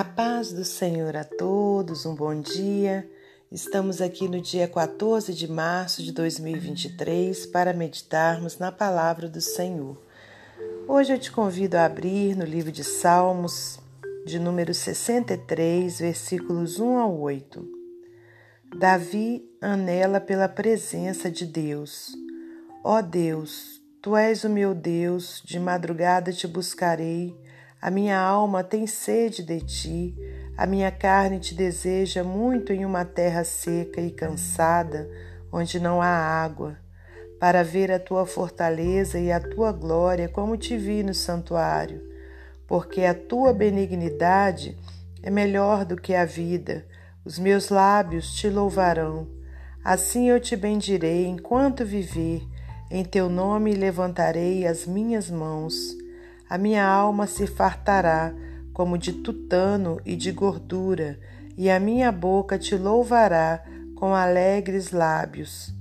A paz do Senhor a todos, um bom dia. Estamos aqui no dia 14 de março de 2023 para meditarmos na palavra do Senhor. Hoje eu te convido a abrir no livro de Salmos, de número 63, versículos 1 ao 8. Davi anela pela presença de Deus. Ó Deus, tu és o meu Deus, de madrugada te buscarei a minha alma tem sede de ti, a minha carne te deseja muito em uma terra seca e cansada, onde não há água, para ver a tua fortaleza e a tua glória, como te vi no santuário. Porque a tua benignidade é melhor do que a vida, os meus lábios te louvarão. Assim eu te bendirei enquanto viver, em teu nome levantarei as minhas mãos. A minha alma se fartará como de tutano e de gordura, e a minha boca te louvará com alegres lábios.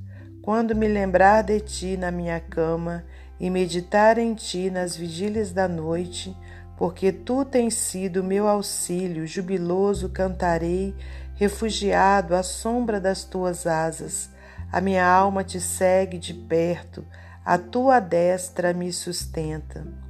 Quando me lembrar de ti na minha cama e meditar em ti nas vigílias da noite, porque tu tens sido meu auxílio, jubiloso cantarei, refugiado à sombra das tuas asas. A minha alma te segue de perto, a tua destra me sustenta.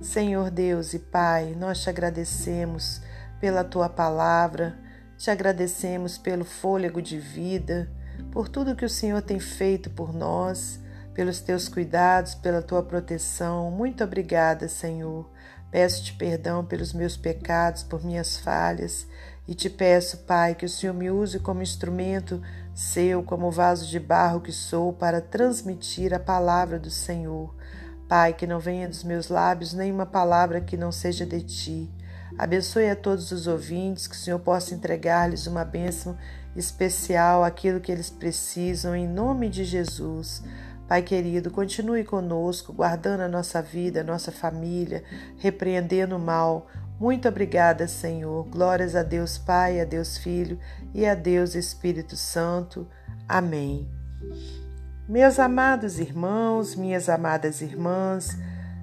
Senhor Deus e Pai, nós te agradecemos pela tua palavra, te agradecemos pelo fôlego de vida, por tudo que o Senhor tem feito por nós, pelos teus cuidados, pela tua proteção. Muito obrigada, Senhor. Peço-te perdão pelos meus pecados, por minhas falhas, e te peço, Pai, que o Senhor me use como instrumento seu, como vaso de barro que sou, para transmitir a palavra do Senhor. Pai, que não venha dos meus lábios nenhuma palavra que não seja de ti. Abençoe a todos os ouvintes, que o Senhor possa entregar-lhes uma bênção especial, aquilo que eles precisam, em nome de Jesus. Pai querido, continue conosco, guardando a nossa vida, a nossa família, repreendendo o mal. Muito obrigada, Senhor. Glórias a Deus Pai, a Deus Filho e a Deus Espírito Santo. Amém. Meus amados irmãos, minhas amadas irmãs,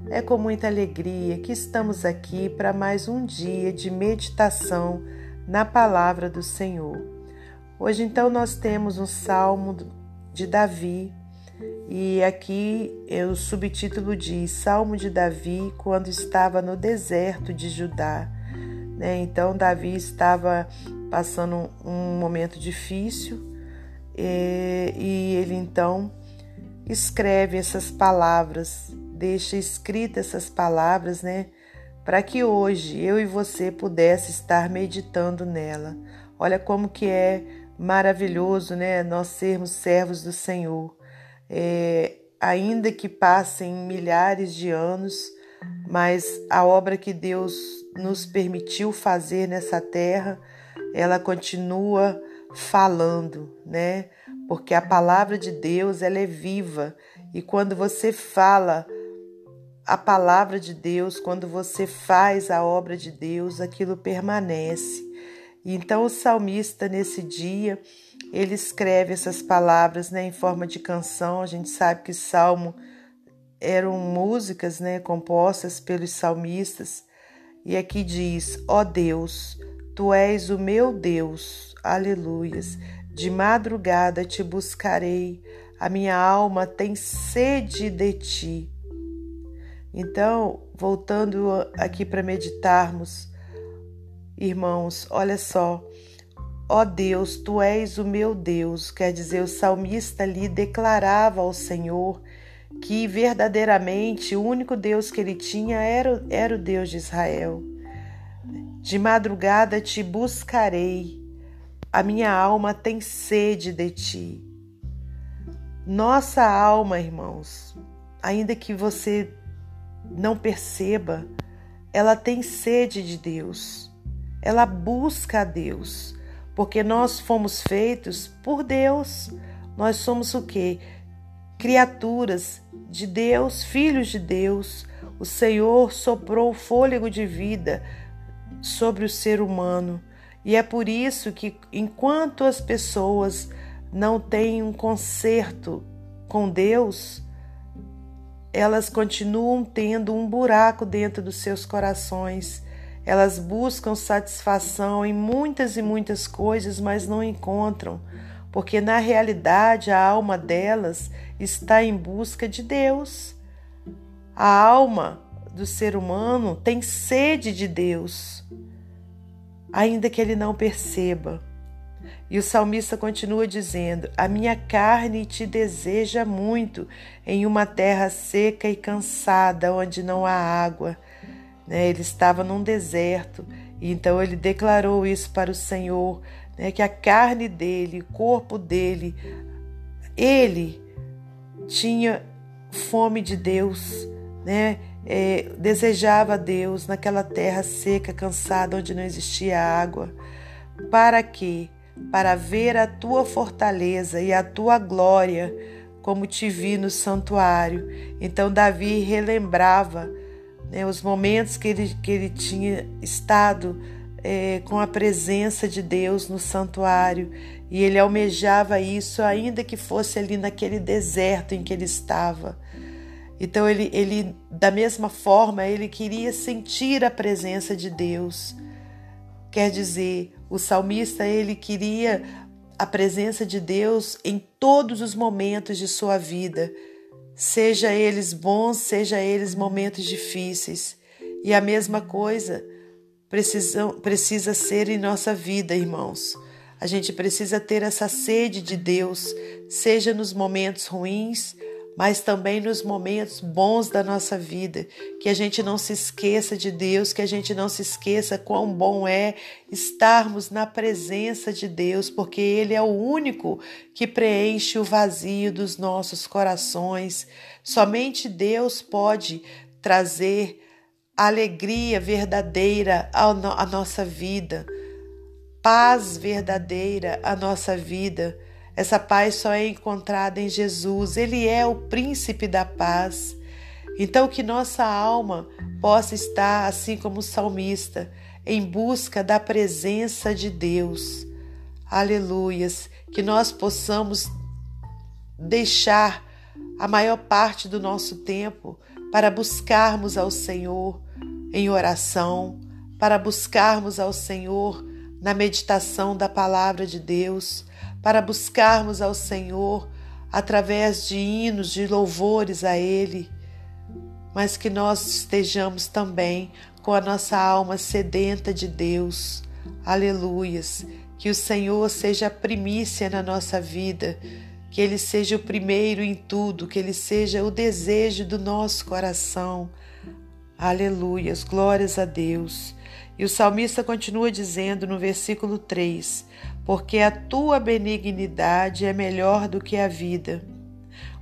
é com muita alegria que estamos aqui para mais um dia de meditação na palavra do Senhor. Hoje, então, nós temos um salmo de Davi e aqui o subtítulo diz Salmo de Davi quando estava no deserto de Judá. Né? Então, Davi estava passando um momento difícil e, e ele então escreve essas palavras, deixa escritas essas palavras, né? Para que hoje eu e você pudesse estar meditando nela. Olha como que é maravilhoso, né? Nós sermos servos do Senhor. É, ainda que passem milhares de anos, mas a obra que Deus nos permitiu fazer nessa terra, ela continua falando, né? Porque a palavra de Deus, ela é viva, e quando você fala a palavra de Deus, quando você faz a obra de Deus, aquilo permanece. Então o salmista nesse dia, ele escreve essas palavras, né, em forma de canção. A gente sabe que salmo eram músicas, né, compostas pelos salmistas. E aqui diz: "Ó Deus, tu és o meu Deus, aleluias. De madrugada te buscarei, a minha alma tem sede de ti. Então, voltando aqui para meditarmos, irmãos, olha só. Ó Deus, tu és o meu Deus, quer dizer, o salmista ali declarava ao Senhor que verdadeiramente o único Deus que ele tinha era, era o Deus de Israel. De madrugada te buscarei, a minha alma tem sede de ti. Nossa alma, irmãos, ainda que você não perceba, ela tem sede de Deus. Ela busca a Deus, porque nós fomos feitos por Deus. Nós somos o quê? Criaturas de Deus, filhos de Deus. O Senhor soprou o fôlego de vida sobre o ser humano e é por isso que, enquanto as pessoas não têm um conserto com Deus, elas continuam tendo um buraco dentro dos seus corações. Elas buscam satisfação em muitas e muitas coisas, mas não encontram, porque na realidade a alma delas está em busca de Deus. A alma do ser humano tem sede de Deus, ainda que ele não perceba. E o salmista continua dizendo: A minha carne te deseja muito em uma terra seca e cansada, onde não há água. Né? Ele estava num deserto, e então ele declarou isso para o Senhor: né? que a carne dele, o corpo dele, ele tinha fome de Deus, né? É, desejava Deus naquela terra seca, cansada, onde não existia água. Para quê? para ver a tua fortaleza e a tua glória, como te vi no santuário. Então, Davi relembrava né, os momentos que ele, que ele tinha estado é, com a presença de Deus no santuário e ele almejava isso, ainda que fosse ali naquele deserto em que ele estava. Então, ele, ele da mesma forma, ele queria sentir a presença de Deus. Quer dizer, o salmista ele queria a presença de Deus em todos os momentos de sua vida, seja eles bons, seja eles momentos difíceis. E a mesma coisa precisa, precisa ser em nossa vida, irmãos. A gente precisa ter essa sede de Deus, seja nos momentos ruins, mas também nos momentos bons da nossa vida, que a gente não se esqueça de Deus, que a gente não se esqueça quão bom é estarmos na presença de Deus, porque Ele é o único que preenche o vazio dos nossos corações. Somente Deus pode trazer alegria verdadeira à nossa vida, paz verdadeira à nossa vida essa paz só é encontrada em Jesus, Ele é o príncipe da paz. Então, que nossa alma possa estar, assim como o salmista, em busca da presença de Deus. Aleluias. Que nós possamos deixar a maior parte do nosso tempo para buscarmos ao Senhor em oração, para buscarmos ao Senhor na meditação da palavra de Deus, para buscarmos ao Senhor através de hinos, de louvores a Ele, mas que nós estejamos também com a nossa alma sedenta de Deus. Aleluias. Que o Senhor seja a primícia na nossa vida, que Ele seja o primeiro em tudo, que Ele seja o desejo do nosso coração. Aleluias, glórias a Deus. E o salmista continua dizendo no versículo 3: Porque a tua benignidade é melhor do que a vida.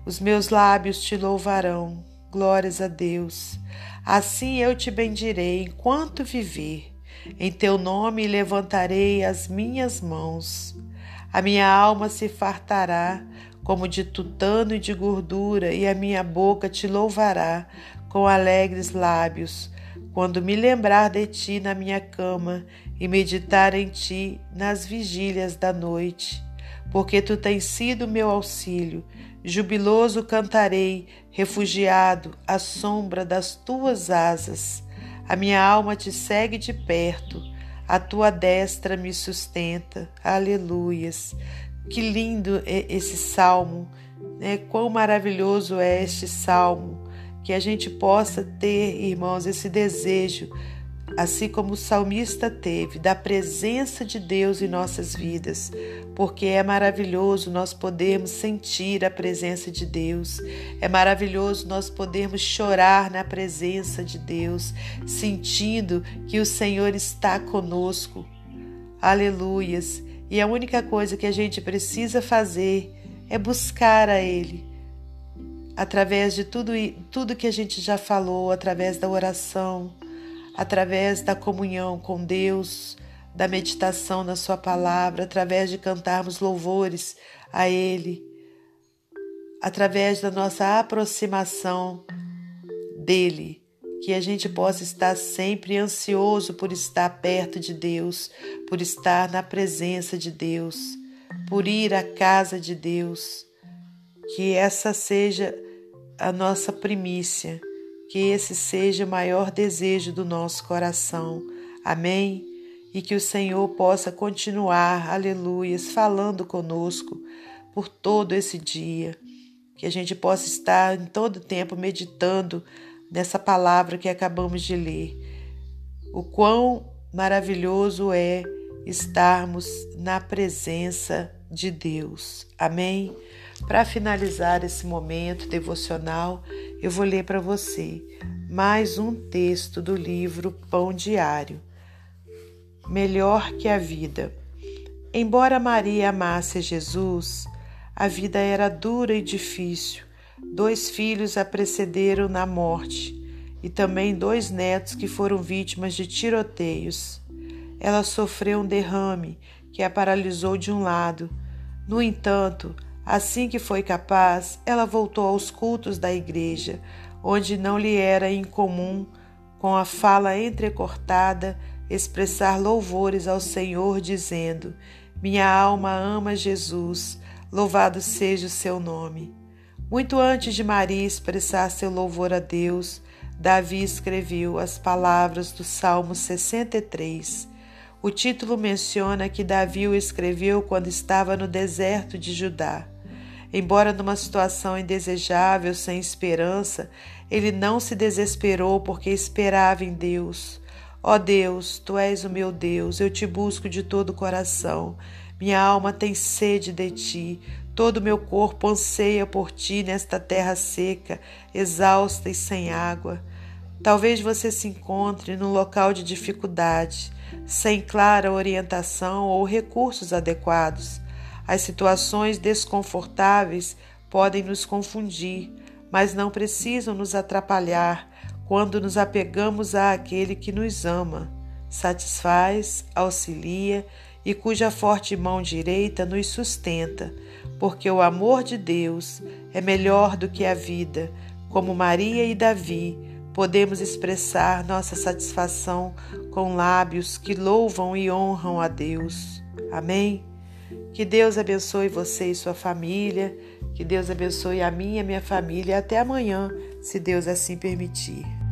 Os meus lábios te louvarão, glórias a Deus. Assim eu te bendirei enquanto viver. Em teu nome levantarei as minhas mãos. A minha alma se fartará como de tutano e de gordura, e a minha boca te louvará com alegres lábios quando me lembrar de ti na minha cama e meditar em ti nas vigílias da noite, porque tu tens sido meu auxílio. Jubiloso cantarei, refugiado à sombra das tuas asas. A minha alma te segue de perto, a tua destra me sustenta. Aleluias. Que lindo é esse salmo, né? Quão maravilhoso é este salmo que a gente possa ter, irmãos, esse desejo, assim como o salmista teve, da presença de Deus em nossas vidas, porque é maravilhoso nós podermos sentir a presença de Deus, é maravilhoso nós podermos chorar na presença de Deus, sentindo que o Senhor está conosco. Aleluias! E a única coisa que a gente precisa fazer é buscar a Ele através de tudo, tudo que a gente já falou, através da oração, através da comunhão com Deus, da meditação na Sua palavra, através de cantarmos louvores a Ele, através da nossa aproximação dEle, que a gente possa estar sempre ansioso por estar perto de Deus, por estar na presença de Deus, por ir à casa de Deus. Que essa seja a nossa primícia, que esse seja o maior desejo do nosso coração, Amém? E que o Senhor possa continuar, aleluias, falando conosco por todo esse dia. Que a gente possa estar em todo tempo meditando nessa palavra que acabamos de ler. O quão maravilhoso é estarmos na presença de Deus. Amém? Para finalizar esse momento devocional, eu vou ler para você mais um texto do livro Pão Diário. Melhor que a vida. Embora Maria amasse Jesus, a vida era dura e difícil. Dois filhos a precederam na morte e também dois netos que foram vítimas de tiroteios. Ela sofreu um derrame que a paralisou de um lado. No entanto, assim que foi capaz, ela voltou aos cultos da igreja, onde não lhe era incomum, com a fala entrecortada, expressar louvores ao Senhor, dizendo: Minha alma ama Jesus, louvado seja o seu nome. Muito antes de Maria expressar seu louvor a Deus, Davi escreveu as palavras do Salmo 63. O título menciona que Davi o escreveu quando estava no deserto de Judá. Embora numa situação indesejável, sem esperança, ele não se desesperou porque esperava em Deus. Ó oh Deus, tu és o meu Deus, eu te busco de todo o coração. Minha alma tem sede de ti, todo o meu corpo anseia por ti nesta terra seca, exausta e sem água. Talvez você se encontre num local de dificuldade, sem clara orientação ou recursos adequados. As situações desconfortáveis podem nos confundir, mas não precisam nos atrapalhar quando nos apegamos àquele que nos ama, satisfaz, auxilia e cuja forte mão direita nos sustenta, porque o amor de Deus é melhor do que a vida. Como Maria e Davi, podemos expressar nossa satisfação com lábios que louvam e honram a Deus. Amém? Que Deus abençoe você e sua família. Que Deus abençoe a minha e a minha família. Até amanhã, se Deus assim permitir.